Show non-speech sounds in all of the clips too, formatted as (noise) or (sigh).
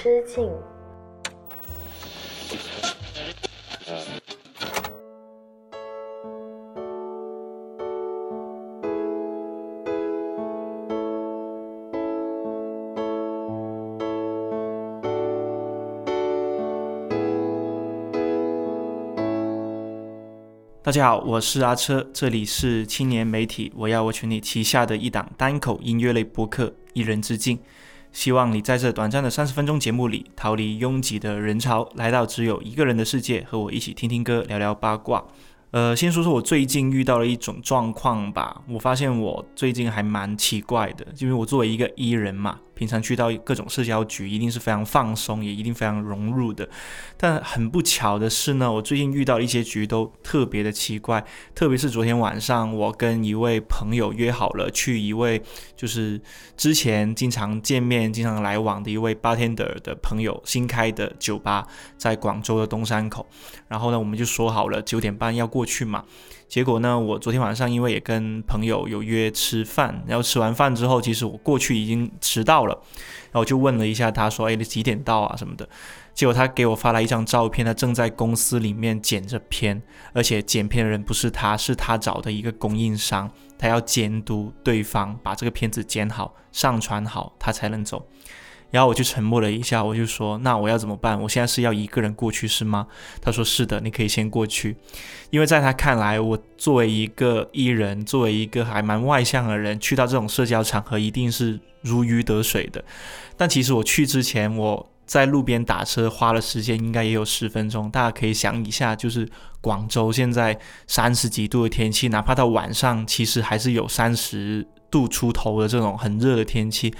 之境。大家好，我是阿车，这里是青年媒体我要我群里旗下的一档单口音乐类播客《一人之境》，希望你在这短暂的三十分钟节目里逃离拥挤的人潮，来到只有一个人的世界，和我一起听听歌，聊聊八卦。呃，先说说我最近遇到了一种状况吧，我发现我最近还蛮奇怪的，因为我作为一个 E 人嘛。平常去到各种社交局，一定是非常放松，也一定非常融入的。但很不巧的是呢，我最近遇到一些局都特别的奇怪。特别是昨天晚上，我跟一位朋友约好了去一位就是之前经常见面、经常来往的一位 bartender 的朋友新开的酒吧，在广州的东山口。然后呢，我们就说好了九点半要过去嘛。结果呢，我昨天晚上因为也跟朋友有约吃饭，然后吃完饭之后，其实我过去已经迟到了，然后就问了一下他，说：“哎，你几点到啊？什么的？”结果他给我发来一张照片，他正在公司里面剪着片，而且剪片的人不是他，是他找的一个供应商，他要监督对方把这个片子剪好、上传好，他才能走。然后我就沉默了一下，我就说：“那我要怎么办？我现在是要一个人过去是吗？”他说：“是的，你可以先过去。”因为在他看来，我作为一个艺人，作为一个还蛮外向的人，去到这种社交场合一定是如鱼得水的。但其实我去之前，我在路边打车花了时间，应该也有十分钟。大家可以想一下，就是广州现在三十几度的天气，哪怕到晚上，其实还是有三十度出头的这种很热的天气。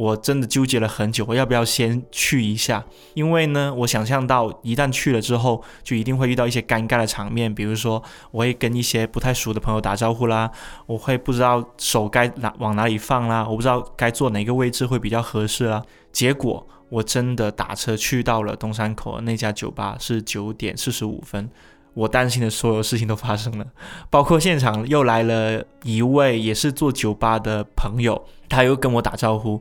我真的纠结了很久，我要不要先去一下？因为呢，我想象到一旦去了之后，就一定会遇到一些尴尬的场面，比如说我会跟一些不太熟的朋友打招呼啦，我会不知道手该哪往哪里放啦，我不知道该坐哪个位置会比较合适啦。结果我真的打车去到了东山口那家酒吧，是九点四十五分，我担心的所有事情都发生了，包括现场又来了一位也是做酒吧的朋友，他又跟我打招呼。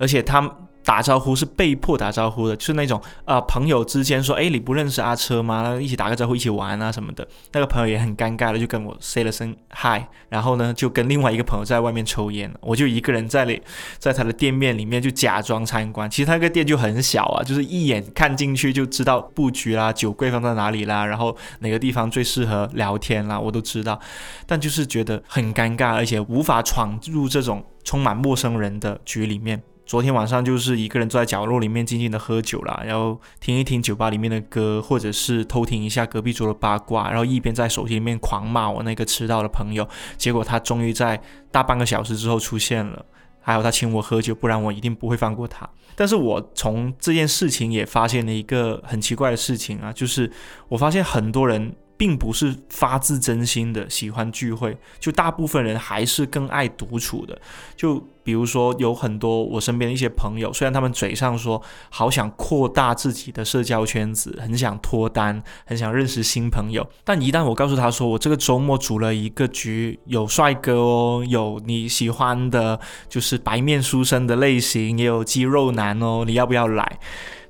而且他打招呼是被迫打招呼的，就是那种啊朋友之间说，哎，你不认识阿车吗？一起打个招呼，一起玩啊什么的。那个朋友也很尴尬的，就跟我 say 了声 hi，然后呢就跟另外一个朋友在外面抽烟。我就一个人在里，在他的店面里面就假装参观。其实他那个店就很小啊，就是一眼看进去就知道布局啦，酒柜放在哪里啦，然后哪个地方最适合聊天啦，我都知道。但就是觉得很尴尬，而且无法闯入这种充满陌生人的局里面。昨天晚上就是一个人坐在角落里面静静的喝酒啦，然后听一听酒吧里面的歌，或者是偷听一下隔壁桌的八卦，然后一边在手机里面狂骂我那个迟到的朋友。结果他终于在大半个小时之后出现了，还好他请我喝酒，不然我一定不会放过他。但是我从这件事情也发现了一个很奇怪的事情啊，就是我发现很多人。并不是发自真心的喜欢聚会，就大部分人还是更爱独处的。就比如说，有很多我身边的一些朋友，虽然他们嘴上说好想扩大自己的社交圈子，很想脱单，很想认识新朋友，但一旦我告诉他说我这个周末组了一个局，有帅哥哦，有你喜欢的，就是白面书生的类型，也有肌肉男哦，你要不要来？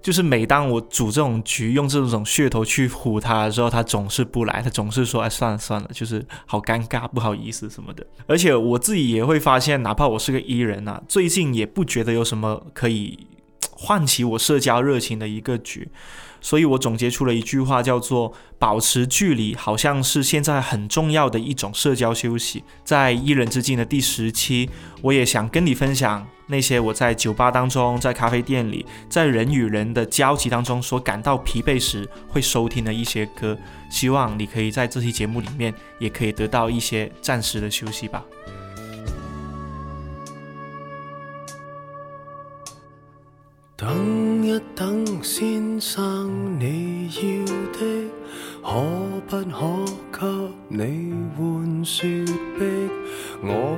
就是每当我组这种局，用这种噱头去唬他的时候，他总是不来，他总是说：“哎，算了算了，就是好尴尬，不好意思什么的。”而且我自己也会发现，哪怕我是个 E 人啊，最近也不觉得有什么可以 (tsk) 唤起我社交热情的一个局。所以我总结出了一句话，叫做“保持距离”，好像是现在很重要的一种社交休息。在一人之境的第十期，我也想跟你分享那些我在酒吧当中、在咖啡店里、在人与人的交集当中所感到疲惫时会收听的一些歌。希望你可以在这期节目里面也可以得到一些暂时的休息吧。等一等，先生，你要的可不可给你换雪碧？我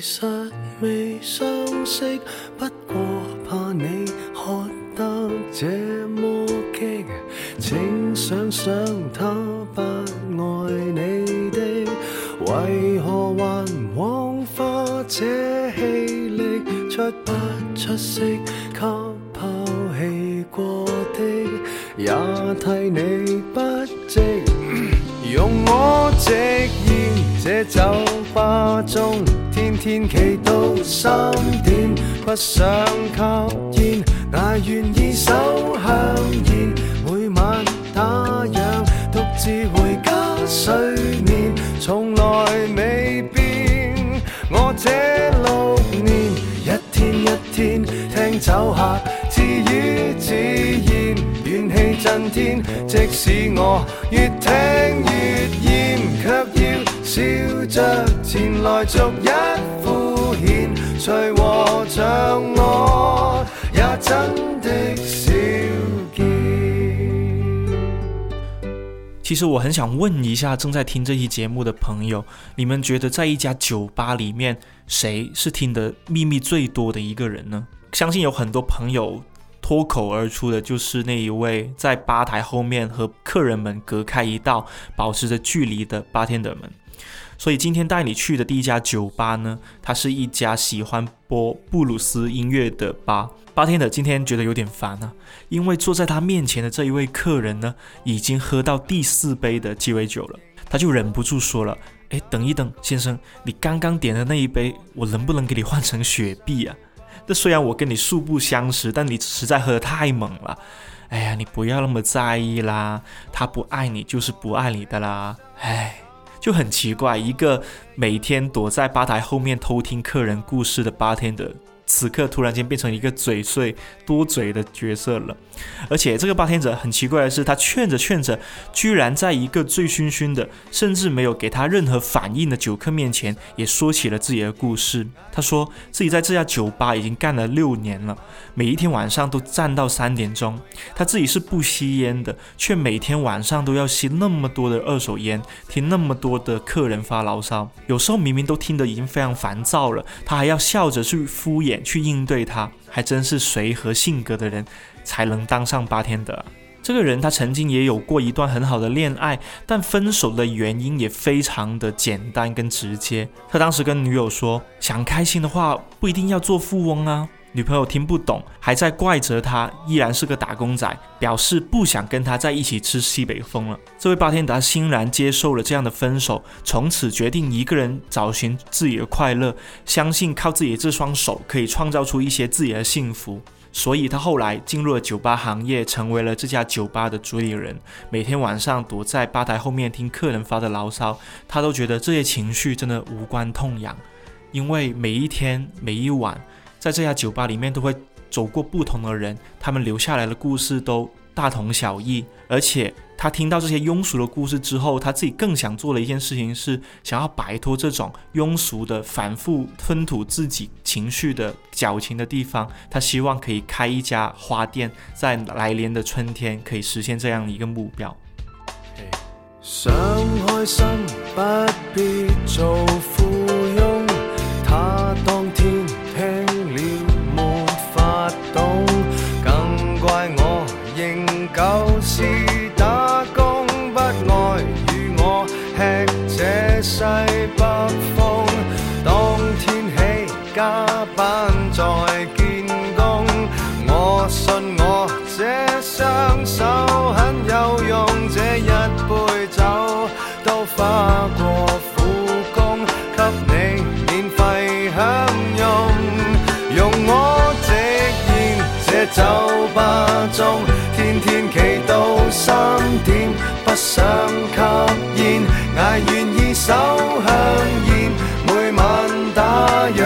其实未相识，不过怕你喝得这么激，请想想他不爱你的，为何还枉花这气力？出不出色，给抛弃过的也替你不值。用我直言，这酒吧中天天企到三点，不想吸烟，但愿意手香烟，每晚打烊，独自回家睡眠，从来未变。我这六年，一天一天听酒客自语自言，怨气震天，即使我越听越厌，却要笑着前来逐一敷衍。随和像我，也真的少见。其实我很想问一下正在听这期节目的朋友，你们觉得在一家酒吧里面，谁是听得秘密最多的一个人呢？相信有很多朋友脱口而出的就是那一位在吧台后面和客人们隔开一道、保持着距离的巴天德们。所以今天带你去的第一家酒吧呢，它是一家喜欢播布鲁斯音乐的吧。巴天德今天觉得有点烦啊，因为坐在他面前的这一位客人呢，已经喝到第四杯的鸡尾酒了，他就忍不住说了：“哎，等一等，先生，你刚刚点的那一杯，我能不能给你换成雪碧啊？这虽然我跟你素不相识，但你实在喝得太猛了。哎呀，你不要那么在意啦，他不爱你就是不爱你的啦。哎，就很奇怪，一个每天躲在吧台后面偷听客人故事的吧天的。”此刻突然间变成一个嘴碎多嘴的角色了，而且这个八天者很奇怪的是，他劝着劝着，居然在一个醉醺醺的，甚至没有给他任何反应的酒客面前，也说起了自己的故事。他说自己在这家酒吧已经干了六年了，每一天晚上都站到三点钟。他自己是不吸烟的，却每天晚上都要吸那么多的二手烟，听那么多的客人发牢骚。有时候明明都听得已经非常烦躁了，他还要笑着去敷衍。去应对他，还真是随和性格的人才能当上八天的。这个人他曾经也有过一段很好的恋爱，但分手的原因也非常的简单跟直接。他当时跟女友说，想开心的话不一定要做富翁啊。女朋友听不懂，还在怪责他，依然是个打工仔，表示不想跟他在一起吃西北风了。这位巴天达欣然接受了这样的分手，从此决定一个人找寻自己的快乐，相信靠自己这双手可以创造出一些自己的幸福。所以他后来进入了酒吧行业，成为了这家酒吧的主理人。每天晚上躲在吧台后面听客人发的牢骚，他都觉得这些情绪真的无关痛痒，因为每一天每一晚。在这家酒吧里面，都会走过不同的人，他们留下来的故事都大同小异。而且他听到这些庸俗的故事之后，他自己更想做的一件事情是，想要摆脱这种庸俗的、反复吞吐自己情绪的矫情的地方。他希望可以开一家花店，在来年的春天可以实现这样一个目标。想开心不必做富翁，点，不想吸烟，挨愿意手香烟，每晚打烊，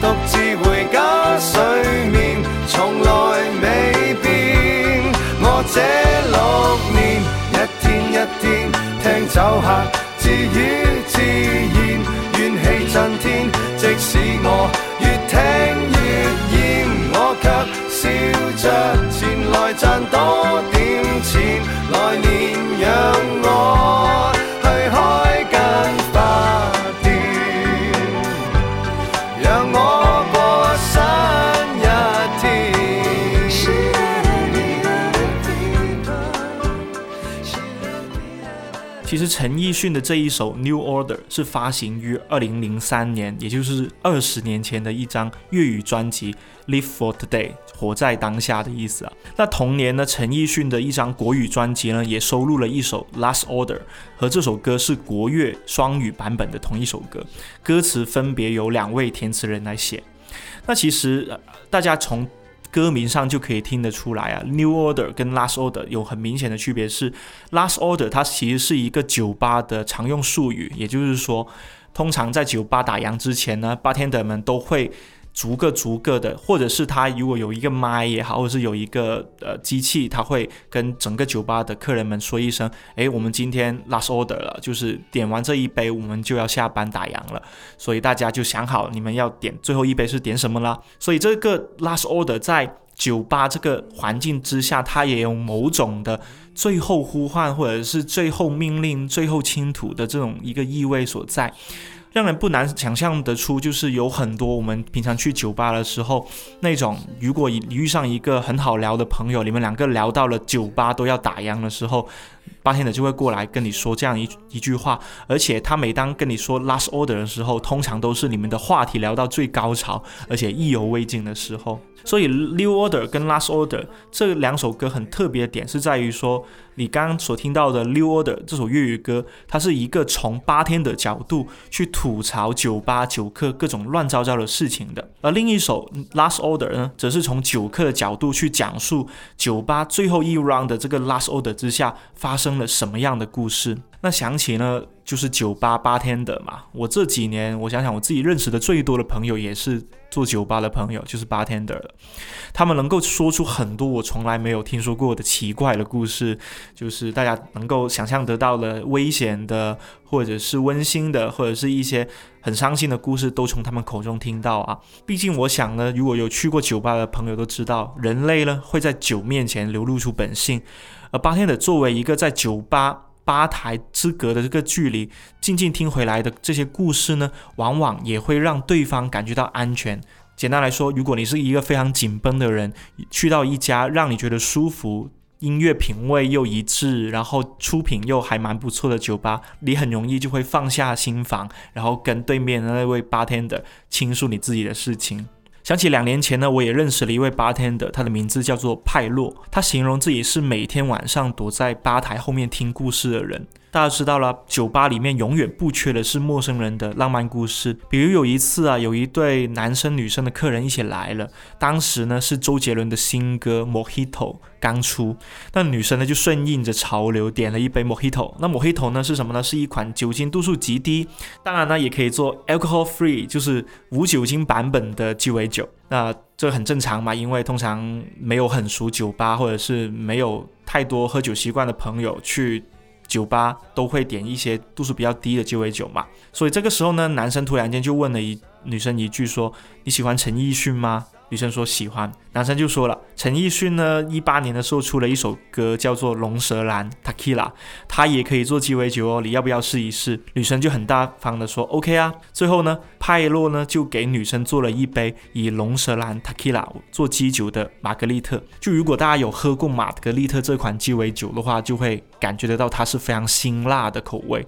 独自回家睡眠，从来未变。我这六年，一天一天听酒客自语陈奕迅的这一首《New Order》是发行于二零零三年，也就是二十年前的一张粤语专辑《Live for Today》，活在当下的意思啊。那同年呢，陈奕迅的一张国语专辑呢，也收录了一首《Last Order》，和这首歌是国乐双语版本的同一首歌，歌词分别由两位填词人来写。那其实大家从歌名上就可以听得出来啊，New Order 跟 Last Order 有很明显的区别。是 Last Order 它其实是一个酒吧的常用术语，也就是说，通常在酒吧打烊之前呢，bartender 们都会。逐个逐个的，或者是他如果有一个麦也好，或者是有一个呃机器，他会跟整个酒吧的客人们说一声：“诶，我们今天 last order 了，就是点完这一杯，我们就要下班打烊了。”所以大家就想好你们要点最后一杯是点什么啦。所以这个 last order 在酒吧这个环境之下，它也有某种的最后呼唤，或者是最后命令、最后倾吐的这种一个意味所在。让人不难想象得出，就是有很多我们平常去酒吧的时候，那种如果你遇上一个很好聊的朋友，你们两个聊到了酒吧都要打烊的时候。八天的就会过来跟你说这样一一句话，而且他每当跟你说 last order 的时候，通常都是你们的话题聊到最高潮，而且意犹未尽的时候。所以 new order 跟 last order 这两首歌很特别的点是在于说，你刚刚所听到的 new order 这首粤语歌，它是一个从八天的角度去吐槽酒吧酒客各种乱糟糟的事情的，而另一首 last order 呢，则是从酒客的角度去讲述酒吧最后一 round 的这个 last order 之下发生。了什么样的故事？那想起呢，就是酒吧八天的嘛。我这几年，我想想，我自己认识的最多的朋友也是做酒吧的朋友，就是八天的。他们能够说出很多我从来没有听说过的奇怪的故事，就是大家能够想象得到的危险的，或者是温馨的，或者是一些很伤心的故事，都从他们口中听到啊。毕竟，我想呢，如果有去过酒吧的朋友都知道，人类呢会在酒面前流露出本性。而巴天的作为一个在酒吧吧台之隔的这个距离，静静听回来的这些故事呢，往往也会让对方感觉到安全。简单来说，如果你是一个非常紧绷的人，去到一家让你觉得舒服、音乐品味又一致，然后出品又还蛮不错的酒吧，你很容易就会放下心防，然后跟对面的那位八天的倾诉你自己的事情。想起两年前呢，我也认识了一位 bartender，他的名字叫做派洛。他形容自己是每天晚上躲在吧台后面听故事的人。大家知道了，酒吧里面永远不缺的是陌生人的浪漫故事。比如有一次啊，有一对男生女生的客人一起来了，当时呢是周杰伦的新歌《Mojito》刚出，那女生呢就顺应着潮流点了一杯 Mojito。那 Mojito 呢是什么呢？是一款酒精度数极低，当然呢也可以做 alcohol free，就是无酒精版本的鸡尾酒。那这很正常嘛，因为通常没有很熟酒吧或者是没有太多喝酒习惯的朋友去。酒吧都会点一些度数比较低的鸡尾酒嘛，所以这个时候呢，男生突然间就问了一女生一句说：“你喜欢陈奕迅吗？”女生说喜欢，男生就说了，陈奕迅呢，一八年的时候出了一首歌叫做《龙舌兰》（Tequila），他也可以做鸡尾酒哦，你要不要试一试？女生就很大方的说 OK 啊。最后呢，派洛呢就给女生做了一杯以龙舌兰 Tequila 做基酒的玛格丽特。就如果大家有喝过玛格丽特这款鸡尾酒的话，就会感觉得到它是非常辛辣的口味。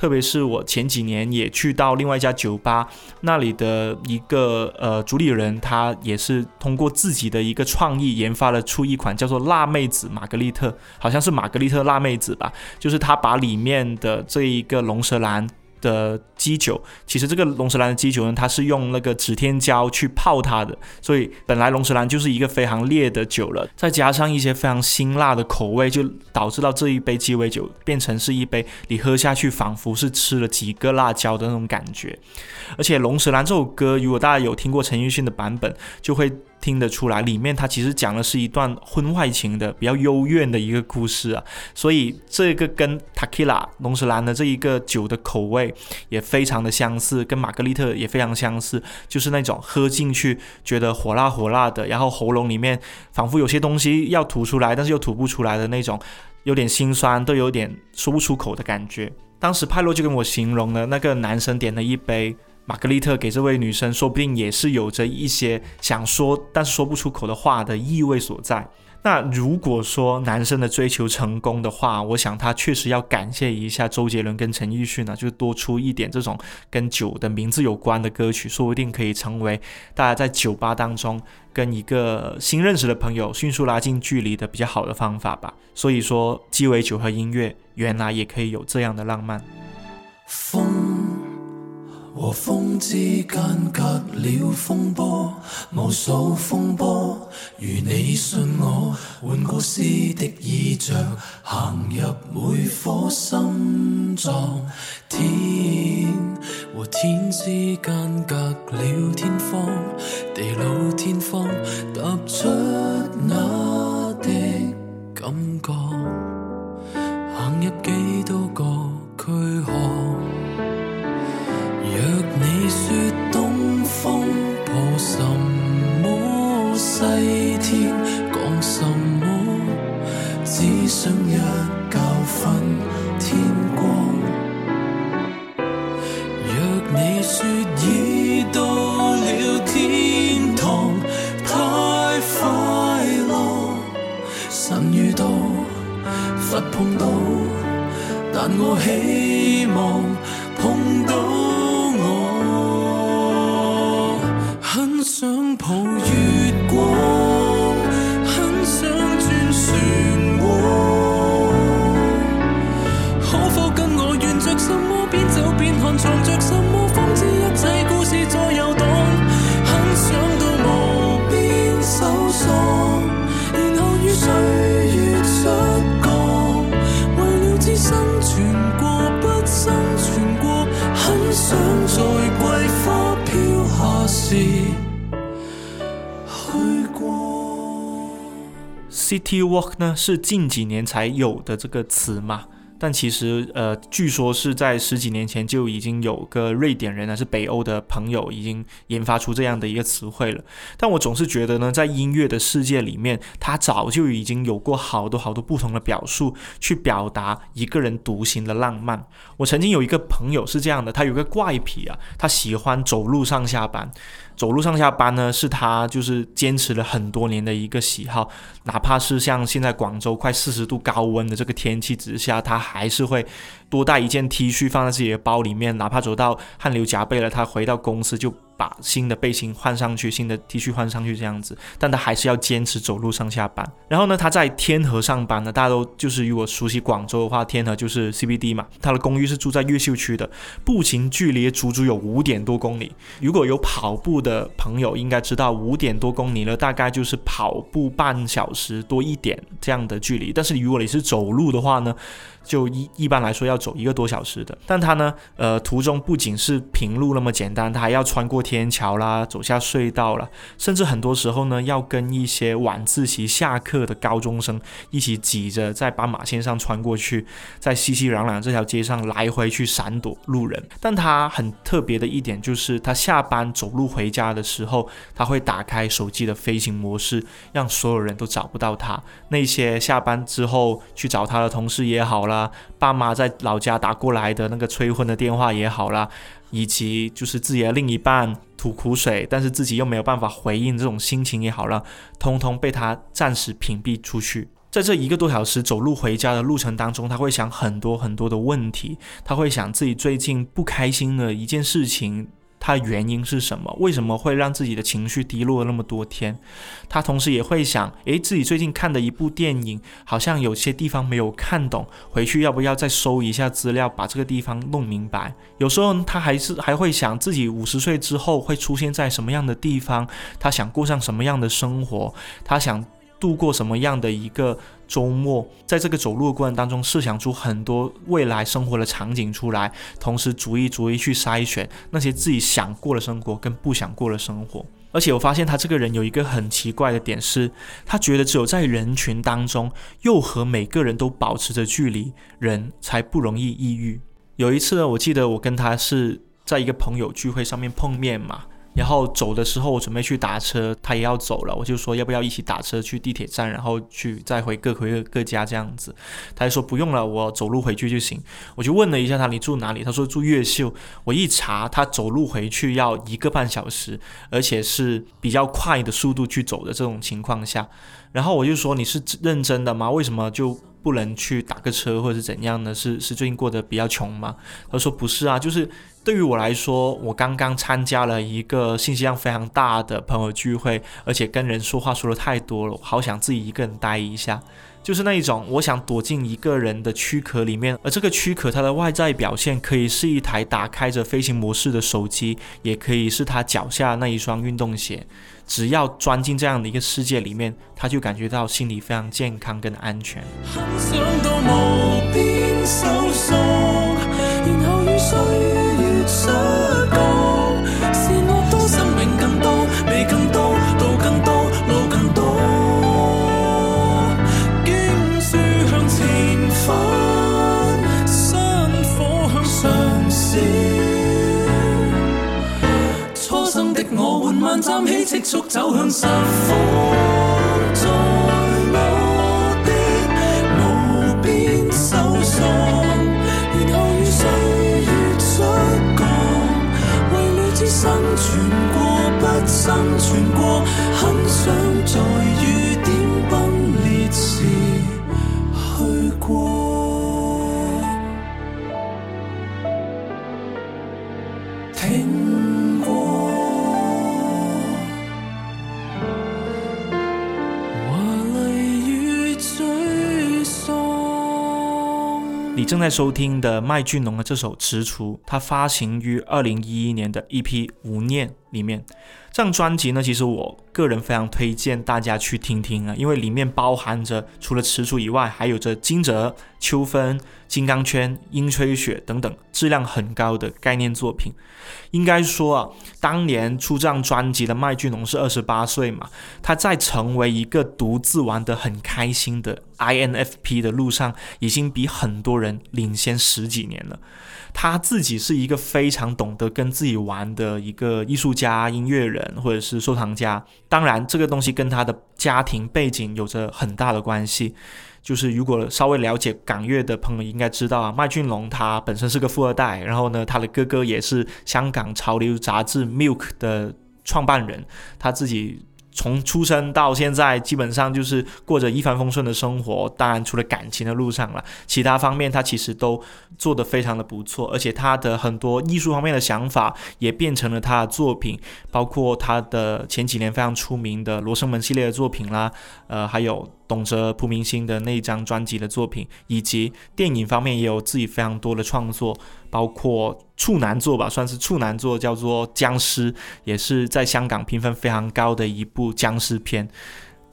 特别是我前几年也去到另外一家酒吧，那里的一个呃主理人，他也是通过自己的一个创意研发了出一款叫做辣妹子玛格丽特，好像是玛格丽特辣妹子吧，就是他把里面的这一个龙舌兰。的基酒，其实这个龙舌兰的基酒呢，它是用那个指天椒去泡它的，所以本来龙舌兰就是一个非常烈的酒了，再加上一些非常辛辣的口味，就导致到这一杯鸡尾酒变成是一杯你喝下去仿佛是吃了几个辣椒的那种感觉。而且龙舌兰这首歌，如果大家有听过陈奕迅的版本，就会。听得出来，里面它其实讲的是一段婚外情的比较幽怨的一个故事啊，所以这个跟 Tequila 龙舌兰的这一个酒的口味也非常的相似，跟玛格丽特也非常相似，就是那种喝进去觉得火辣火辣的，然后喉咙里面仿佛有些东西要吐出来，但是又吐不出来的那种，有点心酸，都有点说不出口的感觉。当时派洛就跟我形容了那个男生点了一杯。玛格丽特给这位女生，说不定也是有着一些想说但是说不出口的话的意味所在。那如果说男生的追求成功的话，我想他确实要感谢一下周杰伦跟陈奕迅呢，就多出一点这种跟酒的名字有关的歌曲，说不定可以成为大家在酒吧当中跟一个新认识的朋友迅速拉近距离的比较好的方法吧。所以说，鸡尾酒和音乐原来也可以有这样的浪漫。风和风之间隔了风波，无数风波，如你信我，换过诗的意象，行入每颗心脏。天和天之间隔了天荒，地老天荒，踏出那的感觉，行入几多个躯壳。若你说东风破什么，西天讲什么，只想一觉瞓天光。若你说已到了天堂，太快乐，神遇到，佛碰到，但我希望碰到想抱月光，很想转漩涡。可否跟我沿着什麼邊走邊看，藏着什麼，方知一切故事在遊蕩。很想到無邊搜索，然後與歲月出國。為了知生存過不生存過，很想在桂花飄下時 City Walk 呢是近几年才有的这个词嘛，但其实呃，据说是在十几年前就已经有个瑞典人，還是北欧的朋友已经研发出这样的一个词汇了。但我总是觉得呢，在音乐的世界里面，它早就已经有过好多好多不同的表述，去表达一个人独行的浪漫。我曾经有一个朋友是这样的，他有个怪癖啊，他喜欢走路上下班。走路上下班呢，是他就是坚持了很多年的一个喜好，哪怕是像现在广州快四十度高温的这个天气之下，他还是会多带一件 T 恤放在自己的包里面，哪怕走到汗流浃背了，他回到公司就把新的背心换上去，新的 T 恤换上去这样子，但他还是要坚持走路上下班。然后呢，他在天河上班呢，大家都就是如果熟悉广州的话，天河就是 CBD 嘛，他的公寓是住在越秀区的，步行距离足足有五点多公里。如果有跑步的朋友应该知道，五点多公里呢，大概就是跑步半小时多一点这样的距离。但是如果你是走路的话呢，就一一般来说要走一个多小时的。但他呢，呃，途中不仅是平路那么简单，他还要穿过天桥啦，走下隧道啦，甚至很多时候呢，要跟一些晚自习下课的高中生一起挤着在斑马线上穿过去，在熙熙攘攘这条街上来回去闪躲路人。但他很特别的一点就是，他下班走路回家的时候，他会打开手机的飞行模式，让所有人都找不到他。那些下班之后去找他的同事也好啦，爸妈在老家打过来的那个催婚的电话也好啦，以及就是自己的另一半吐苦水，但是自己又没有办法回应这种心情也好啦，通通被他暂时屏蔽出去。在这一个多小时走路回家的路程当中，他会想很多很多的问题，他会想自己最近不开心的一件事情。它原因是什么？为什么会让自己的情绪低落了那么多天？他同时也会想，诶，自己最近看的一部电影，好像有些地方没有看懂，回去要不要再搜一下资料，把这个地方弄明白？有时候他还是还会想自己五十岁之后会出现在什么样的地方，他想过上什么样的生活，他想度过什么样的一个周末，在这个走路的过程当中，设想出很多未来生活的场景出来，同时逐一逐一去筛选那些自己想过的生活跟不想过的生活。而且我发现他这个人有一个很奇怪的点是，他觉得只有在人群当中，又和每个人都保持着距离，人才不容易抑郁。有一次呢，我记得我跟他是在一个朋友聚会上面碰面嘛。然后走的时候，我准备去打车，他也要走了，我就说要不要一起打车去地铁站，然后去再回各回各家这样子。他就说不用了，我走路回去就行。我就问了一下他，你住哪里？他说住越秀。我一查，他走路回去要一个半小时，而且是比较快的速度去走的这种情况下。然后我就说你是认真的吗？为什么就不能去打个车或者是怎样呢？是是最近过得比较穷吗？他说不是啊，就是对于我来说，我刚刚参加了一个信息量非常大的朋友聚会，而且跟人说话说的太多了，好想自己一个人待一下。就是那一种，我想躲进一个人的躯壳里面，而这个躯壳它的外在表现可以是一台打开着飞行模式的手机，也可以是他脚下那一双运动鞋。只要钻进这样的一个世界里面，他就感觉到心里非常健康跟安全。站起，急速站起，急速走向十方，在我的无边搜索，然后与岁月出降，为了只生存过，不生存过，很想在正在收听的麦浚龙的这首《踟蹰》，它发行于二零一一年的 EP《无念》里面。这张专辑呢，其实我个人非常推荐大家去听听啊，因为里面包含着除了踟蹰以外，还有着惊蛰、秋分、金刚圈、樱吹雪等等质量很高的概念作品。应该说啊，当年出这张专辑的麦浚龙是二十八岁嘛，他在成为一个独自玩得很开心的 INFP 的路上，已经比很多人领先十几年了。他自己是一个非常懂得跟自己玩的一个艺术家、音乐人或者是收藏家。当然，这个东西跟他的家庭背景有着很大的关系。就是如果稍微了解港乐的朋友应该知道啊，麦浚龙他本身是个富二代，然后呢，他的哥哥也是香港潮流杂志《Milk》的创办人，他自己。从出生到现在，基本上就是过着一帆风顺的生活。当然，除了感情的路上了，其他方面他其实都做得非常的不错。而且他的很多艺术方面的想法也变成了他的作品，包括他的前几年非常出名的《罗生门》系列的作品啦，呃，还有。懂得蒲明星的那张专辑的作品，以及电影方面也有自己非常多的创作，包括处男作吧，算是处男作，叫做《僵尸》，也是在香港评分非常高的一部僵尸片，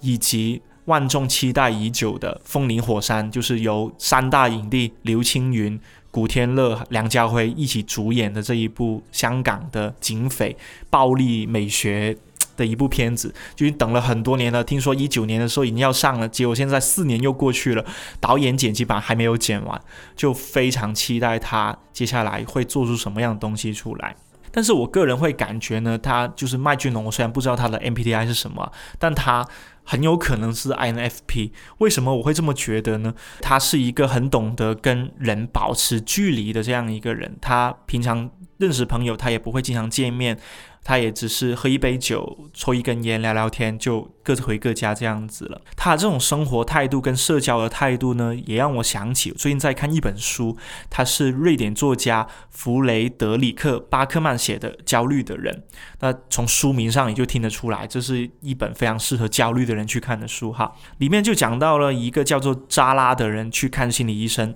以及万众期待已久的《风林火山》，就是由三大影帝刘青云、古天乐、梁家辉一起主演的这一部香港的警匪暴力美学。的一部片子，就已经等了很多年了。听说一九年的时候已经要上了，结果现在四年又过去了，导演剪辑版还没有剪完，就非常期待他接下来会做出什么样的东西出来。但是我个人会感觉呢，他就是麦浚龙。我虽然不知道他的 MBTI 是什么，但他很有可能是 INFP。为什么我会这么觉得呢？他是一个很懂得跟人保持距离的这样一个人。他平常认识朋友，他也不会经常见面。他也只是喝一杯酒，抽一根烟，聊聊天，就各自回各家这样子了。他这种生活态度跟社交的态度呢，也让我想起最近在看一本书，他是瑞典作家弗雷德里克·巴克曼写的《焦虑的人》。那从书名上也就听得出来，这是一本非常适合焦虑的人去看的书哈。里面就讲到了一个叫做扎拉的人去看心理医生，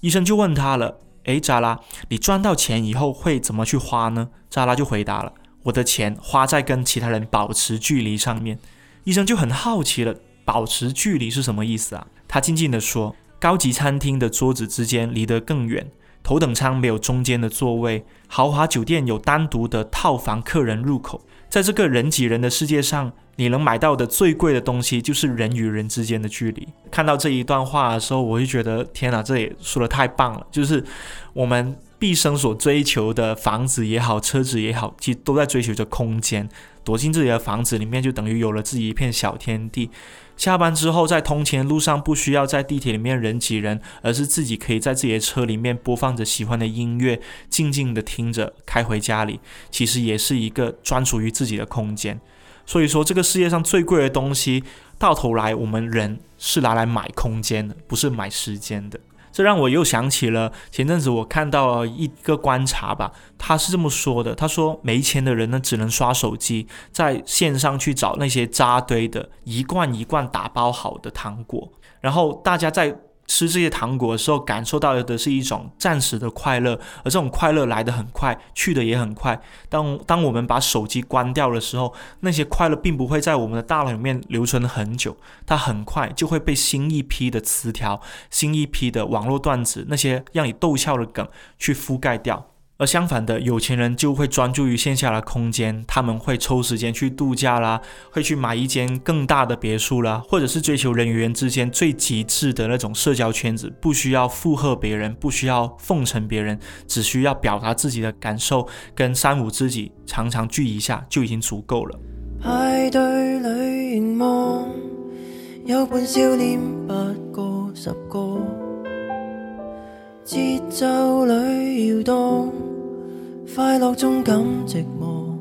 医生就问他了：“诶，扎拉，你赚到钱以后会怎么去花呢？”扎拉就回答了。我的钱花在跟其他人保持距离上面，医生就很好奇了，保持距离是什么意思啊？他静静地说：高级餐厅的桌子之间离得更远，头等舱没有中间的座位，豪华酒店有单独的套房客人入口。在这个人挤人的世界上，你能买到的最贵的东西就是人与人之间的距离。看到这一段话的时候，我就觉得天哪，这也说的太棒了，就是我们。毕生所追求的房子也好，车子也好，其实都在追求着空间。躲进自己的房子里面，就等于有了自己一片小天地。下班之后，在通勤的路上，不需要在地铁里面人挤人，而是自己可以在自己的车里面播放着喜欢的音乐，静静的听着，开回家里。其实也是一个专属于自己的空间。所以说，这个世界上最贵的东西。到头来我们人是拿来买空间的，不是买时间的。这让我又想起了前阵子我看到了一个观察吧，他是这么说的：他说没钱的人呢，只能刷手机，在线上去找那些扎堆的一罐一罐打包好的糖果，然后大家在。吃这些糖果的时候，感受到的是一种暂时的快乐，而这种快乐来得很快，去的也很快。当当我们把手机关掉的时候，那些快乐并不会在我们的大脑里面留存很久，它很快就会被新一批的词条、新一批的网络段子、那些让你逗笑的梗去覆盖掉。而相反的，有钱人就会专注于线下的空间，他们会抽时间去度假啦，会去买一间更大的别墅啦，或者是追求人与人之间最极致的那种社交圈子，不需要附和别人，不需要奉承别人，只需要表达自己的感受，跟三五知己常常聚一下就已经足够了。派对里凝望，有半笑脸，八个十个，节奏里摇动。快乐中感寂寞，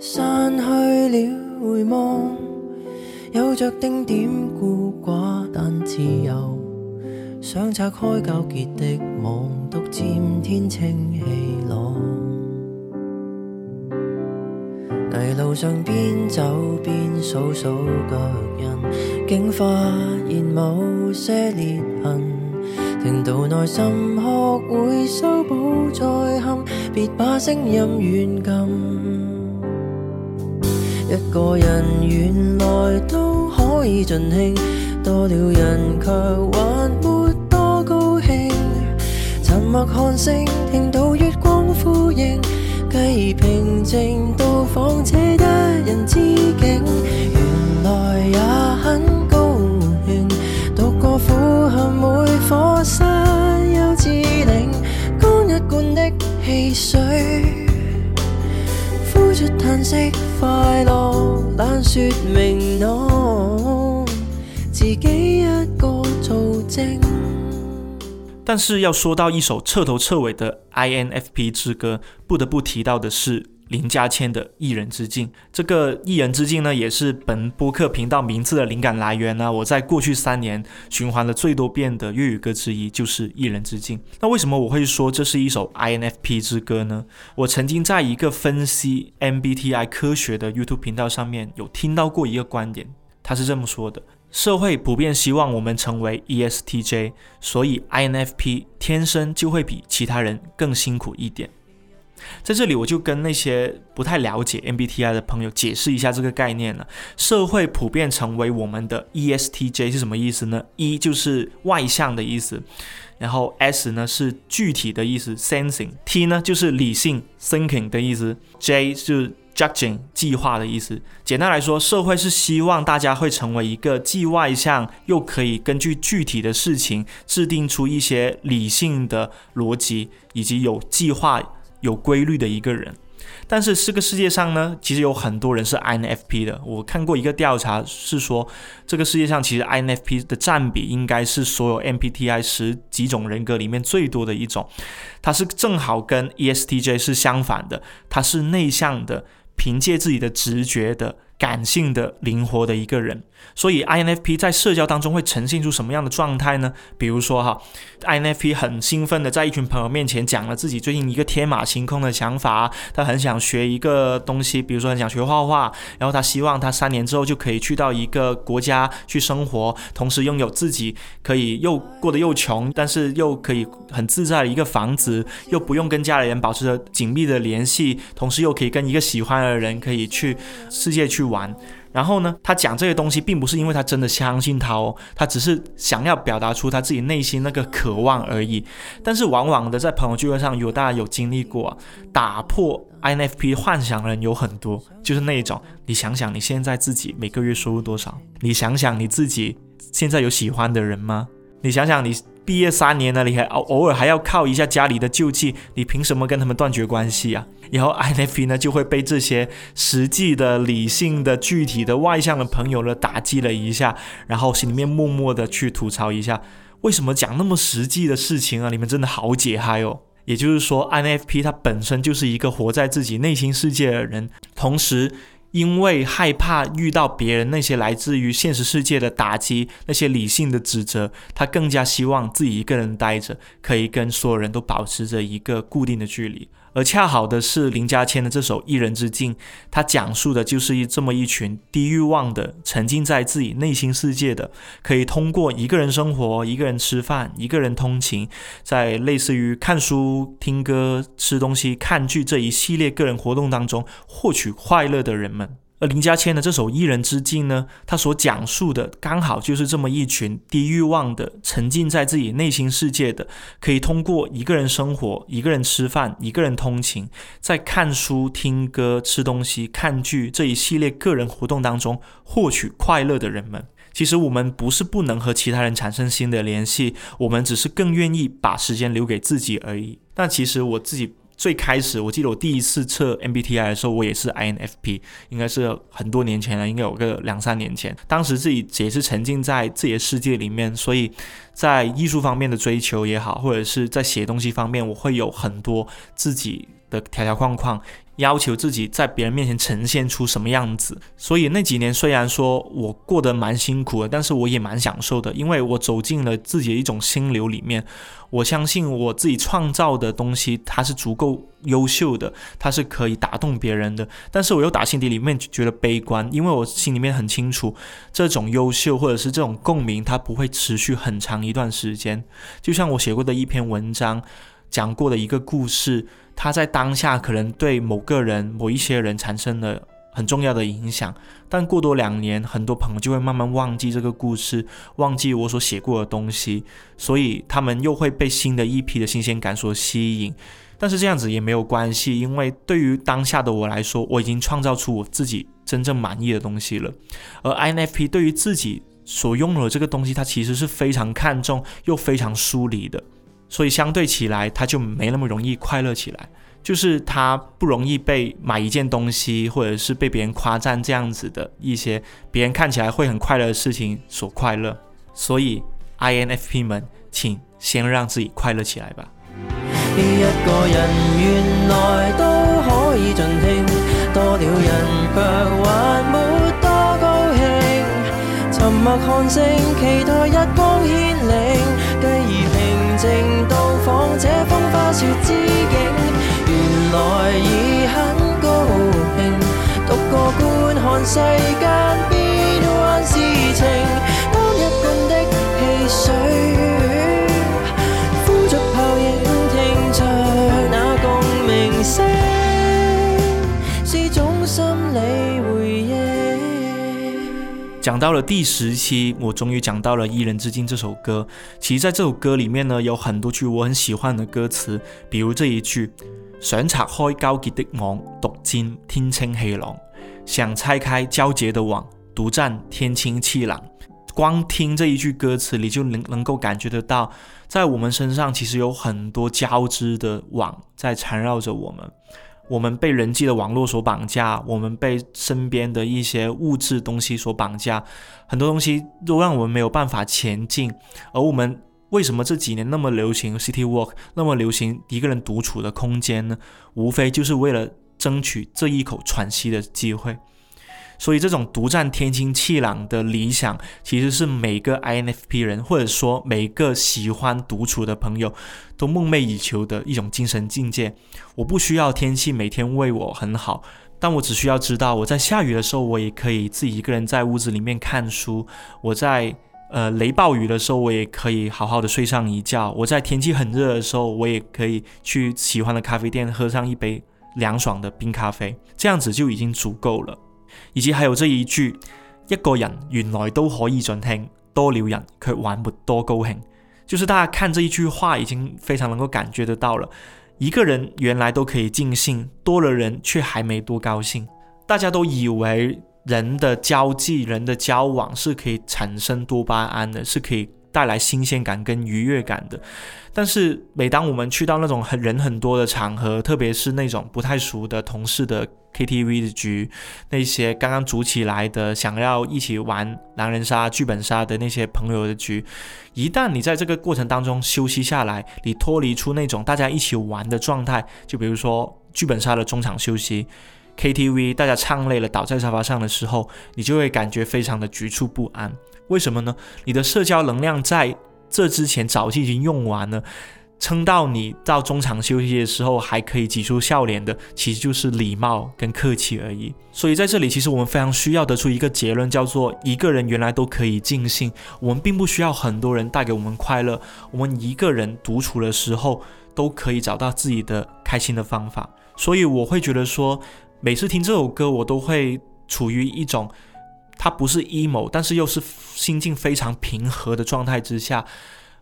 散去了回望，有着丁点孤寡但自由，想拆开纠结的网，独占天清气泥路上边走边数数脚印，竟发现某些裂痕。听到内心学会修补再陷，别把声音软禁。一个人原来都可以尽兴，多了人却还没多高兴。沉默看星，听到月光呼应，平静到访这一人之境。原来也很。火山幼稚岭，干一罐的汽水，呼出叹息，快乐难说明朗，自己一个做证。但是要说到一首彻头彻尾的 INFP 之歌，不得不提到的是。林家谦的《一人之境》，这个《一人之境》呢，也是本播客频道名字的灵感来源呢。我在过去三年循环了最多遍的粤语歌之一，就是《一人之境》。那为什么我会说这是一首 INFP 之歌呢？我曾经在一个分析 MBTI 科学的 YouTube 频道上面有听到过一个观点，他是这么说的：社会普遍希望我们成为 ESTJ，所以 INFP 天生就会比其他人更辛苦一点。在这里，我就跟那些不太了解 MBTI 的朋友解释一下这个概念了。社会普遍成为我们的 ESTJ 是什么意思呢？E 就是外向的意思，然后 S 呢是具体的意思，sensing；T 呢就是理性，thinking 的意思；J 是 judging，计划的意思。简单来说，社会是希望大家会成为一个既外向又可以根据具体的事情制定出一些理性的逻辑，以及有计划。有规律的一个人，但是这个世界上呢，其实有很多人是 INFP 的。我看过一个调查，是说这个世界上其实 INFP 的占比应该是所有 MBTI 十几种人格里面最多的一种。它是正好跟 ESTJ 是相反的，它是内向的，凭借自己的直觉的。感性的、灵活的一个人，所以 INFP 在社交当中会呈现出什么样的状态呢？比如说哈，INFP 很兴奋的在一群朋友面前讲了自己最近一个天马行空的想法，他很想学一个东西，比如说很想学画画，然后他希望他三年之后就可以去到一个国家去生活，同时拥有自己可以又过得又穷，但是又可以很自在的一个房子，又不用跟家里人保持着紧密的联系，同时又可以跟一个喜欢的人可以去世界去。玩，然后呢？他讲这些东西，并不是因为他真的相信他哦，他只是想要表达出他自己内心那个渴望而已。但是往往的在朋友聚会上，有大家有经历过，打破 INFP 幻想的人有很多，就是那一种，你想想你现在自己每个月收入多少？你想想你自己现在有喜欢的人吗？你想想你。毕业三年了，你还偶偶尔还要靠一下家里的救济，你凭什么跟他们断绝关系啊？然后 INFP 呢就会被这些实际的、理性的、具体的、外向的朋友呢打击了一下，然后心里面默默的去吐槽一下，为什么讲那么实际的事情啊？你们真的好解嗨哦！也就是说，INFP 它本身就是一个活在自己内心世界的人，同时因为害怕遇到别人那些来自于现实世界的打击，那些理性的指责，他更加希望自己一个人待着，可以跟所有人都保持着一个固定的距离。而恰好的是，林家谦的这首《一人之境》，他讲述的就是一这么一群低欲望的、沉浸在自己内心世界的，可以通过一个人生活、一个人吃饭、一个人通勤，在类似于看书、听歌、吃东西、看剧这一系列个人活动当中获取快乐的人们。而林家谦的这首《一人之境》呢，他所讲述的刚好就是这么一群低欲望的、沉浸在自己内心世界的，可以通过一个人生活、一个人吃饭、一个人通勤，在看书、听歌、吃东西、看剧这一系列个人活动当中获取快乐的人们。其实我们不是不能和其他人产生新的联系，我们只是更愿意把时间留给自己而已。但其实我自己。最开始，我记得我第一次测 MBTI 的时候，我也是 INFP，应该是很多年前了，应该有个两三年前。当时自己也是沉浸在自己的世界里面，所以在艺术方面的追求也好，或者是在写东西方面，我会有很多自己的条条框框。要求自己在别人面前呈现出什么样子，所以那几年虽然说我过得蛮辛苦的，但是我也蛮享受的，因为我走进了自己的一种心流里面。我相信我自己创造的东西，它是足够优秀的，它是可以打动别人的。但是我又打心底里面觉得悲观，因为我心里面很清楚，这种优秀或者是这种共鸣，它不会持续很长一段时间。就像我写过的一篇文章，讲过的一个故事。它在当下可能对某个人、某一些人产生了很重要的影响，但过多两年，很多朋友就会慢慢忘记这个故事，忘记我所写过的东西，所以他们又会被新的一批的新鲜感所吸引。但是这样子也没有关系，因为对于当下的我来说，我已经创造出我自己真正满意的东西了。而 INFP 对于自己所拥有的这个东西，他其实是非常看重又非常疏离的。所以相对起来，他就没那么容易快乐起来，就是他不容易被买一件东西，或者是被别人夸赞这样子的一些别人看起来会很快乐的事情所快乐。所以 INFP 们，请先让自己快乐起来吧。一个人原来都可以尽兴，多了人却还没多高兴，沉默看星，期待日光风花雪之境，原来已很高兴，独个观看世间变讲到了第十期，我终于讲到了《一人之境》这首歌。其实，在这首歌里面呢，有很多句我很喜欢的歌词，比如这一句：“想拆开交结的网，独占天清气朗。”想拆开交结的网，独占天清气朗。光听这一句歌词，你就能能够感觉得到，在我们身上其实有很多交织的网在缠绕着我们。我们被人际的网络所绑架，我们被身边的一些物质东西所绑架，很多东西都让我们没有办法前进。而我们为什么这几年那么流行 City Walk，那么流行一个人独处的空间呢？无非就是为了争取这一口喘息的机会。所以，这种独占天清气朗的理想，其实是每个 INFP 人，或者说每个喜欢独处的朋友，都梦寐以求的一种精神境界。我不需要天气每天为我很好，但我只需要知道，我在下雨的时候，我也可以自己一个人在屋子里面看书；我在呃雷暴雨的时候，我也可以好好的睡上一觉；我在天气很热的时候，我也可以去喜欢的咖啡店喝上一杯凉爽的冰咖啡，这样子就已经足够了。以及还有这一句，一个人原来都可以尽兴，多了人却还没多高兴。就是大家看这一句话，已经非常能够感觉得到了。一个人原来都可以尽兴，多了人却还没多高兴。大家都以为人的交际、人的交往是可以产生多巴胺的，是可以带来新鲜感跟愉悦感的。但是每当我们去到那种很人很多的场合，特别是那种不太熟的同事的。KTV 的局，那些刚刚组起来的，想要一起玩狼人杀、剧本杀的那些朋友的局，一旦你在这个过程当中休息下来，你脱离出那种大家一起玩的状态，就比如说剧本杀的中场休息，KTV，大家唱累了倒在沙发上的时候，你就会感觉非常的局促不安。为什么呢？你的社交能量在这之前早就已经用完了。撑到你到中场休息的时候还可以挤出笑脸的，其实就是礼貌跟客气而已。所以在这里，其实我们非常需要得出一个结论，叫做一个人原来都可以尽兴。我们并不需要很多人带给我们快乐，我们一个人独处的时候都可以找到自己的开心的方法。所以我会觉得说，每次听这首歌，我都会处于一种它不是 emo，但是又是心境非常平和的状态之下，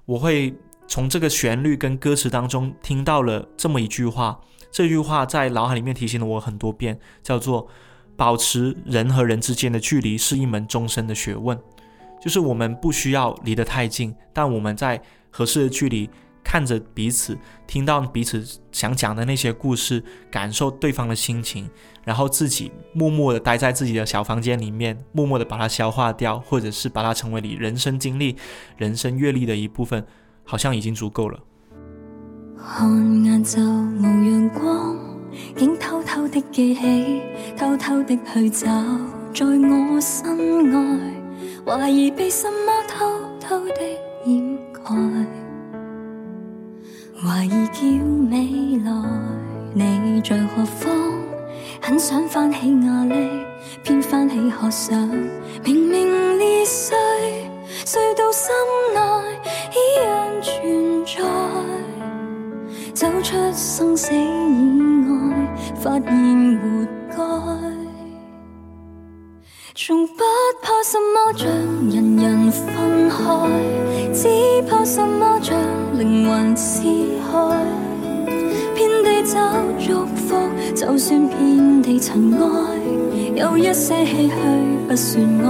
我会。从这个旋律跟歌词当中听到了这么一句话，这句话在脑海里面提醒了我很多遍，叫做“保持人和人之间的距离是一门终身的学问”。就是我们不需要离得太近，但我们在合适的距离看着彼此，听到彼此想讲的那些故事，感受对方的心情，然后自己默默地待在自己的小房间里面，默默地把它消化掉，或者是把它成为你人生经历、人生阅历的一部分。好像已经足够了。看晏昼无阳光，竟偷偷的记起，偷偷的去找，在我心外，怀疑被什么偷偷的掩盖，怀疑叫未来你在何方，很想翻起压力，偏翻起渴想，明明裂碎，碎到心内。依然存在，走出生死以外，发现活该。从不怕什么将人人分开，只怕什么将灵魂撕开。遍地找祝福，就算遍地尘埃，有一些唏嘘不算爱，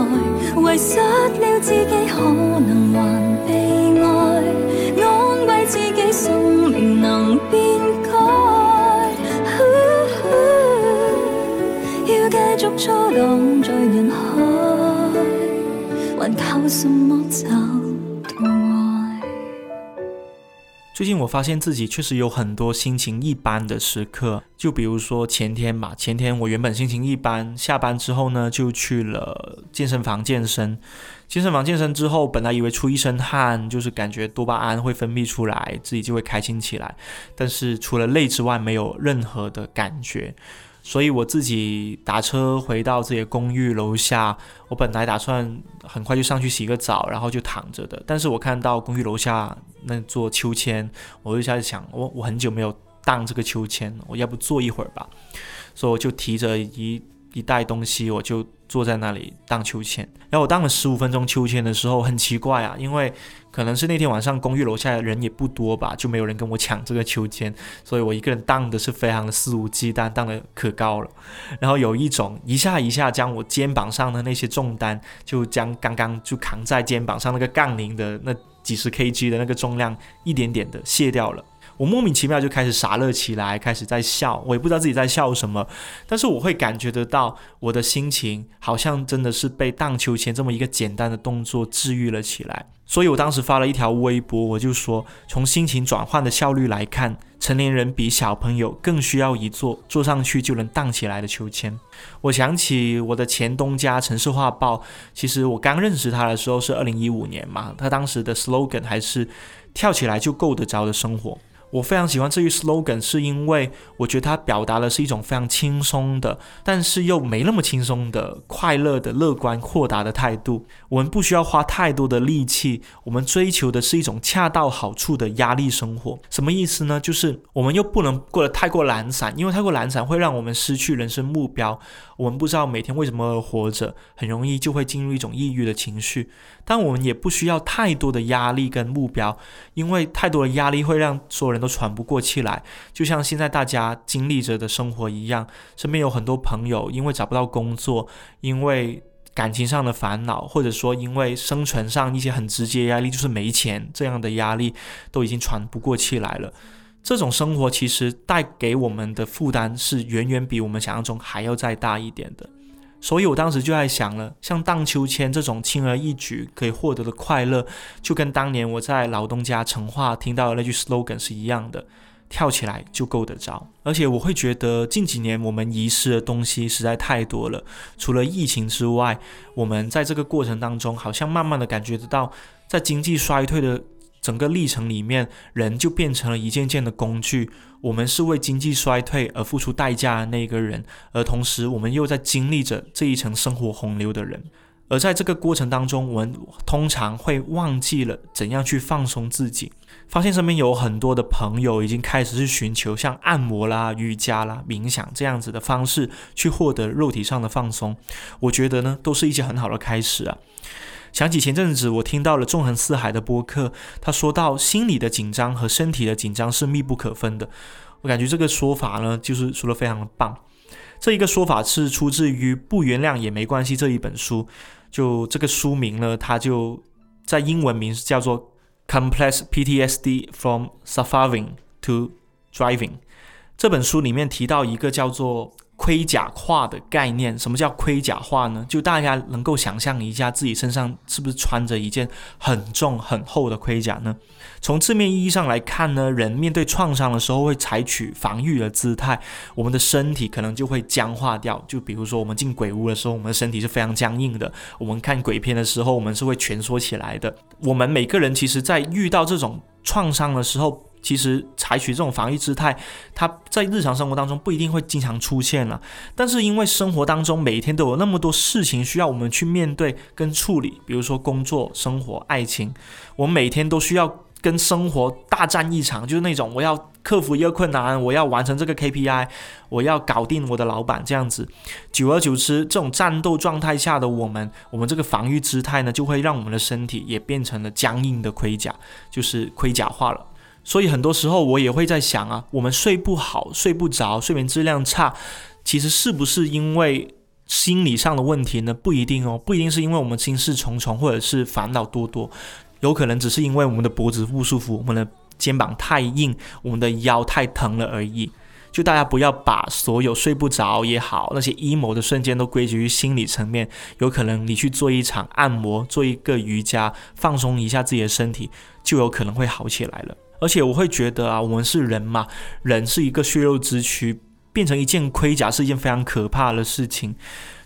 遗失了自己可能还被爱，安慰。自己生命能变改，要继续错荡在人海，还靠什么找到爱？最近我发现自己确实有很多心情一般的时刻，就比如说前天吧，前天我原本心情一般，下班之后呢，就去了健身房健身。健身房健身之后，本来以为出一身汗就是感觉多巴胺会分泌出来，自己就会开心起来。但是除了累之外，没有任何的感觉。所以我自己打车回到自己的公寓楼下，我本来打算很快就上去洗个澡，然后就躺着的。但是我看到公寓楼下那座秋千，我就开始想，我我很久没有荡这个秋千，我要不坐一会儿吧？所以我就提着一一袋东西，我就。坐在那里荡秋千，然后我荡了十五分钟秋千的时候，很奇怪啊，因为可能是那天晚上公寓楼下的人也不多吧，就没有人跟我抢这个秋千，所以我一个人荡的是非常的肆无忌惮，荡的可高了，然后有一种一下一下将我肩膀上的那些重担，就将刚刚就扛在肩膀上那个杠铃的那几十 kg 的那个重量，一点点的卸掉了。我莫名其妙就开始傻乐起来，开始在笑，我也不知道自己在笑什么，但是我会感觉得到我的心情好像真的是被荡秋千这么一个简单的动作治愈了起来。所以我当时发了一条微博，我就说，从心情转换的效率来看，成年人比小朋友更需要一座坐上去就能荡起来的秋千。我想起我的前东家城市画报，其实我刚认识他的时候是二零一五年嘛，他当时的 slogan 还是跳起来就够得着的生活。我非常喜欢这句 slogan，是因为我觉得它表达的是一种非常轻松的，但是又没那么轻松的快乐的、乐观、豁达的态度。我们不需要花太多的力气，我们追求的是一种恰到好处的压力生活。什么意思呢？就是我们又不能过得太过懒散，因为太过懒散会让我们失去人生目标。我们不知道每天为什么而活着，很容易就会进入一种抑郁的情绪。但我们也不需要太多的压力跟目标，因为太多的压力会让所有人。都喘不过气来，就像现在大家经历着的生活一样。身边有很多朋友因为找不到工作，因为感情上的烦恼，或者说因为生存上一些很直接压力，就是没钱这样的压力，都已经喘不过气来了。这种生活其实带给我们的负担是远远比我们想象中还要再大一点的。所以我当时就在想了，像荡秋千这种轻而易举可以获得的快乐，就跟当年我在老东家成化听到的那句 slogan 是一样的：跳起来就够得着。而且我会觉得近几年我们遗失的东西实在太多了。除了疫情之外，我们在这个过程当中，好像慢慢的感觉得到，在经济衰退的整个历程里面，人就变成了一件件的工具。我们是为经济衰退而付出代价的那个人，而同时我们又在经历着这一层生活洪流的人。而在这个过程当中，我们通常会忘记了怎样去放松自己。发现身边有很多的朋友已经开始去寻求像按摩啦、瑜伽啦、冥想这样子的方式去获得肉体上的放松。我觉得呢，都是一些很好的开始啊。想起前阵子我听到了纵横四海的播客，他说到心理的紧张和身体的紧张是密不可分的。我感觉这个说法呢，就是说的非常的棒。这一个说法是出自于《不原谅也没关系》这一本书。就这个书名呢，它就在英文名叫做《Complex PTSD from Surviving to Driving》。这本书里面提到一个叫做。盔甲化的概念，什么叫盔甲化呢？就大家能够想象一下，自己身上是不是穿着一件很重很厚的盔甲呢？从字面意义上来看呢，人面对创伤的时候会采取防御的姿态，我们的身体可能就会僵化掉。就比如说，我们进鬼屋的时候，我们的身体是非常僵硬的；我们看鬼片的时候，我们是会蜷缩起来的。我们每个人其实，在遇到这种创伤的时候，其实采取这种防御姿态，它在日常生活当中不一定会经常出现了。但是因为生活当中每天都有那么多事情需要我们去面对跟处理，比如说工作、生活、爱情，我们每天都需要跟生活大战一场，就是那种我要克服一个困难，我要完成这个 KPI，我要搞定我的老板这样子。久而久之，这种战斗状态下的我们，我们这个防御姿态呢，就会让我们的身体也变成了僵硬的盔甲，就是盔甲化了。所以很多时候我也会在想啊，我们睡不好、睡不着、睡眠质量差，其实是不是因为心理上的问题呢？不一定哦，不一定是因为我们心事重重或者是烦恼多多，有可能只是因为我们的脖子不舒服、我们的肩膀太硬、我们的腰太疼了而已。就大家不要把所有睡不着也好，那些 emo 的瞬间都归结于心理层面。有可能你去做一场按摩、做一个瑜伽，放松一下自己的身体，就有可能会好起来了。而且我会觉得啊，我们是人嘛，人是一个血肉之躯，变成一件盔甲是一件非常可怕的事情。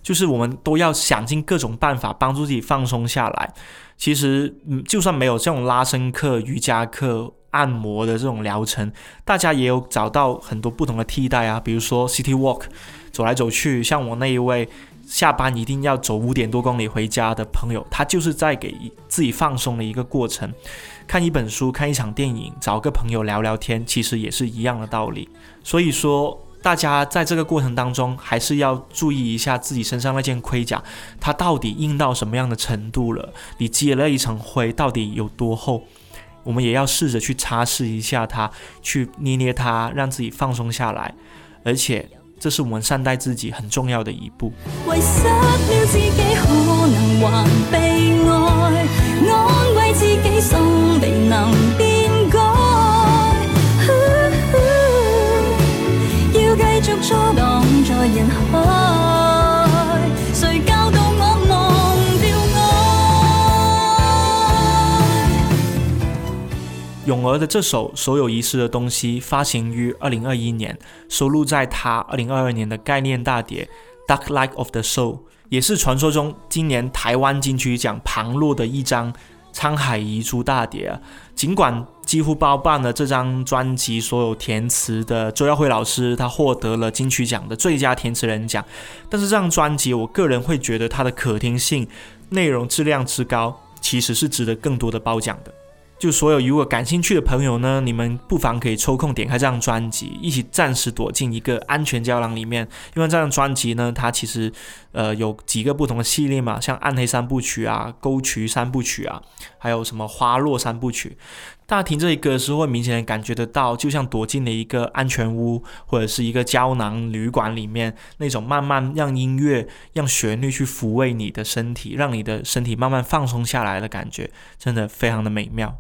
就是我们都要想尽各种办法帮助自己放松下来。其实，就算没有这种拉伸课、瑜伽课、按摩的这种疗程，大家也有找到很多不同的替代啊。比如说 City Walk，走来走去，像我那一位。下班一定要走五点多公里回家的朋友，他就是在给自己放松的一个过程。看一本书，看一场电影，找个朋友聊聊天，其实也是一样的道理。所以说，大家在这个过程当中，还是要注意一下自己身上那件盔甲，它到底硬到什么样的程度了？你积了一层灰，到底有多厚？我们也要试着去擦拭一下它，去捏捏它，让自己放松下来，而且。这是我们善待自己很重要的一步。咏儿的这首《所有遗失的东西》发行于二零二一年。收录在他二零二二年的概念大碟《Dark Light of the Soul》，也是传说中今年台湾金曲奖旁落的一张沧海遗珠大碟啊。尽管几乎包办了这张专辑所有填词的周耀辉老师，他获得了金曲奖的最佳填词人奖，但是这张专辑，我个人会觉得它的可听性、内容质量之高，其实是值得更多的褒奖的。就所有如果感兴趣的朋友呢，你们不妨可以抽空点开这张专辑，一起暂时躲进一个安全胶囊里面。因为这张专辑呢，它其实呃有几个不同的系列嘛，像暗黑三部曲啊、沟渠三部曲啊，还有什么花落三部曲。大家听这一歌的时候，会明显的感觉得到，就像躲进了一个安全屋或者是一个胶囊旅馆里面，那种慢慢让音乐、让旋律去抚慰你的身体，让你的身体慢慢放松下来的感觉，真的非常的美妙。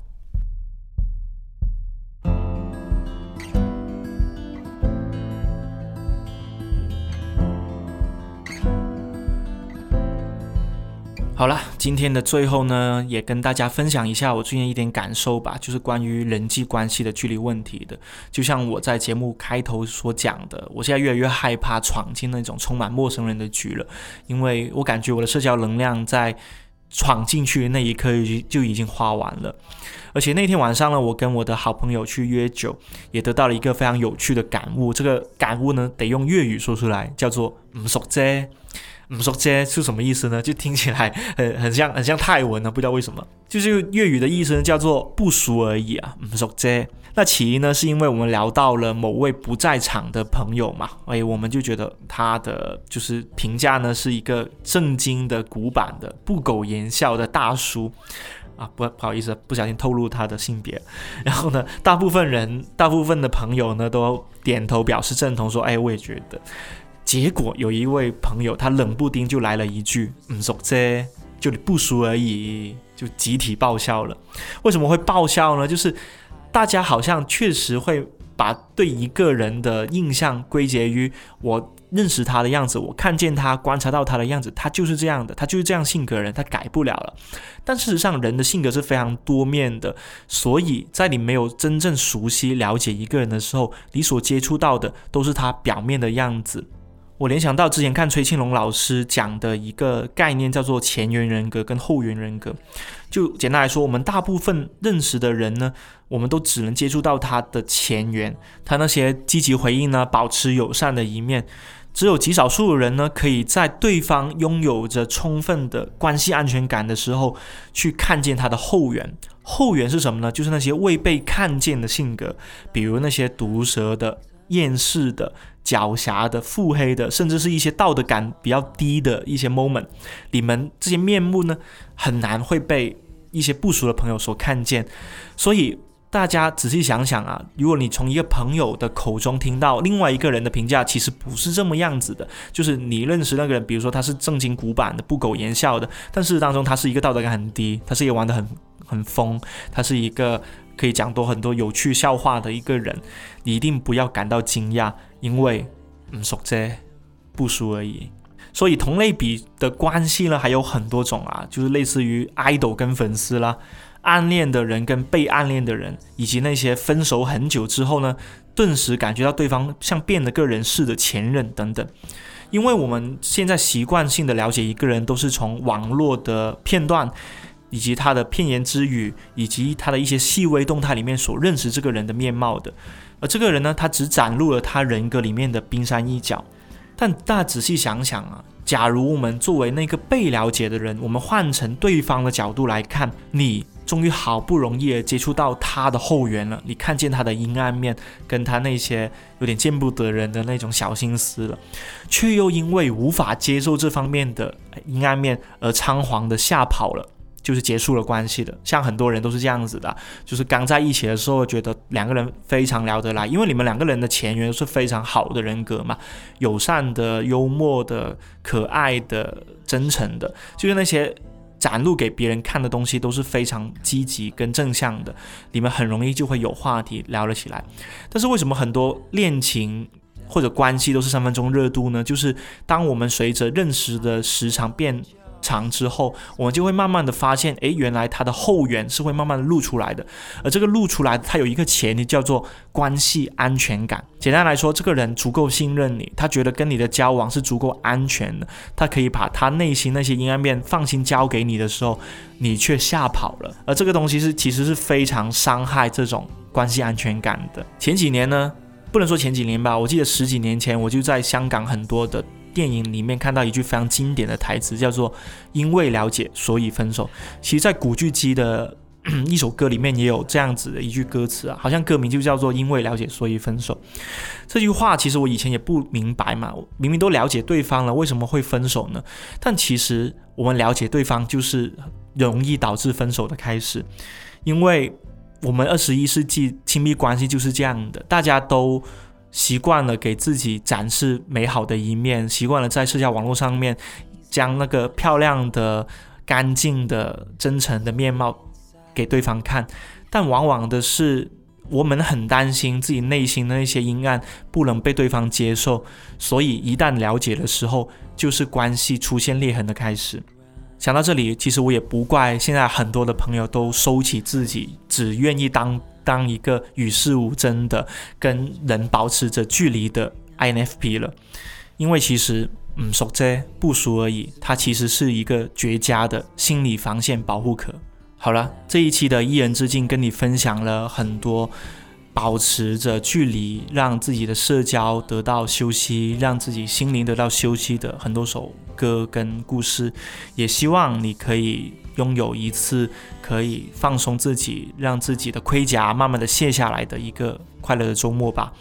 好了，今天的最后呢，也跟大家分享一下我最近一点感受吧，就是关于人际关系的距离问题的。就像我在节目开头所讲的，我现在越来越害怕闯进那种充满陌生人的局了，因为我感觉我的社交能量在闯进去那一刻就就已经花完了。而且那天晚上呢，我跟我的好朋友去约酒，也得到了一个非常有趣的感悟。这个感悟呢，得用粤语说出来，叫做“唔熟啫”。唔熟啫是什么意思呢？就听起来很很像很像泰文呢，不知道为什么。就是粤语的意思呢，叫做不熟而已啊，唔熟啫。那起因呢，是因为我们聊到了某位不在场的朋友嘛，哎，我们就觉得他的就是评价呢，是一个正经的、古板的、不苟言笑的大叔啊，不不好意思，不小心透露他的性别。然后呢，大部分人、大部分的朋友呢，都点头表示认同，说，哎，我也觉得。结果有一位朋友，他冷不丁就来了一句“唔熟啫”，就你不熟而已，就集体爆笑了。为什么会爆笑呢？就是大家好像确实会把对一个人的印象归结于我认识他的样子，我看见他、观察到他的样子，他就是这样的，他就是这样性格人，他改不了了。但事实上，人的性格是非常多面的，所以在你没有真正熟悉、了解一个人的时候，你所接触到的都是他表面的样子。我联想到之前看崔庆龙老师讲的一个概念，叫做前缘人格跟后缘人格。就简单来说，我们大部分认识的人呢，我们都只能接触到他的前缘，他那些积极回应呢，保持友善的一面。只有极少数的人呢，可以在对方拥有着充分的关系安全感的时候，去看见他的后缘。后缘是什么呢？就是那些未被看见的性格，比如那些毒舌的。厌世的、狡黠的、腹黑的，甚至是一些道德感比较低的一些 moment，你们这些面目呢，很难会被一些不熟的朋友所看见。所以大家仔细想想啊，如果你从一个朋友的口中听到另外一个人的评价，其实不是这么样子的，就是你认识那个人，比如说他是正经古板的、不苟言笑的，但事实当中他是一个道德感很低，他是一个玩得很很疯，他是一个。可以讲多很多有趣笑话的一个人，你一定不要感到惊讶，因为唔熟啫，不熟而已。所以同类比的关系呢，还有很多种啊，就是类似于 idol 跟粉丝啦，暗恋的人跟被暗恋的人，以及那些分手很久之后呢，顿时感觉到对方像变了个人似的前任等等。因为我们现在习惯性的了解一个人，都是从网络的片段。以及他的片言之语，以及他的一些细微动态里面所认识这个人的面貌的，而这个人呢，他只展露了他人格里面的冰山一角。但大家仔细想想啊，假如我们作为那个被了解的人，我们换成对方的角度来看，你终于好不容易接触到他的后援了，你看见他的阴暗面，跟他那些有点见不得人的那种小心思了，却又因为无法接受这方面的阴暗面而仓皇的吓跑了。就是结束了关系的，像很多人都是这样子的，就是刚在一起的时候觉得两个人非常聊得来，因为你们两个人的前缘是非常好的人格嘛，友善的、幽默的、可爱的、真诚的，就是那些展露给别人看的东西都是非常积极跟正向的，你们很容易就会有话题聊了起来。但是为什么很多恋情或者关系都是三分钟热度呢？就是当我们随着认识的时长变。长之后，我们就会慢慢的发现，诶，原来他的后缘是会慢慢的露出来的。而这个露出来，它有一个前提叫做关系安全感。简单来说，这个人足够信任你，他觉得跟你的交往是足够安全的，他可以把他内心那些阴暗面放心交给你的时候，你却吓跑了。而这个东西是其实是非常伤害这种关系安全感的。前几年呢，不能说前几年吧，我记得十几年前我就在香港很多的。电影里面看到一句非常经典的台词，叫做“因为了解，所以分手”。其实，在古巨基的一首歌里面也有这样子的一句歌词啊，好像歌名就叫做“因为了解，所以分手”。这句话其实我以前也不明白嘛，明明都了解对方了，为什么会分手呢？但其实我们了解对方，就是容易导致分手的开始，因为我们二十一世纪亲密关系就是这样的，大家都。习惯了给自己展示美好的一面，习惯了在社交网络上面将那个漂亮的、干净的、真诚的面貌给对方看，但往往的是我们很担心自己内心的那些阴暗不能被对方接受，所以一旦了解的时候，就是关系出现裂痕的开始。想到这里，其实我也不怪现在很多的朋友都收起自己，只愿意当当一个与世无争的、跟人保持着距离的 INFP 了，因为其实，嗯，熟这不熟而已，它其实是一个绝佳的心理防线保护壳。好了，这一期的一人之境跟你分享了很多。保持着距离，让自己的社交得到休息，让自己心灵得到休息的很多首歌跟故事，也希望你可以拥有一次可以放松自己，让自己的盔甲慢慢的卸下来的一个快乐的周末吧。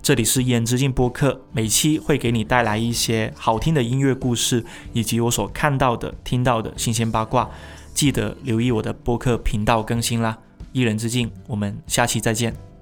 这里是一人之境播客，每期会给你带来一些好听的音乐故事，以及我所看到的、听到的新鲜八卦。记得留意我的播客频道更新啦！一人之境，我们下期再见。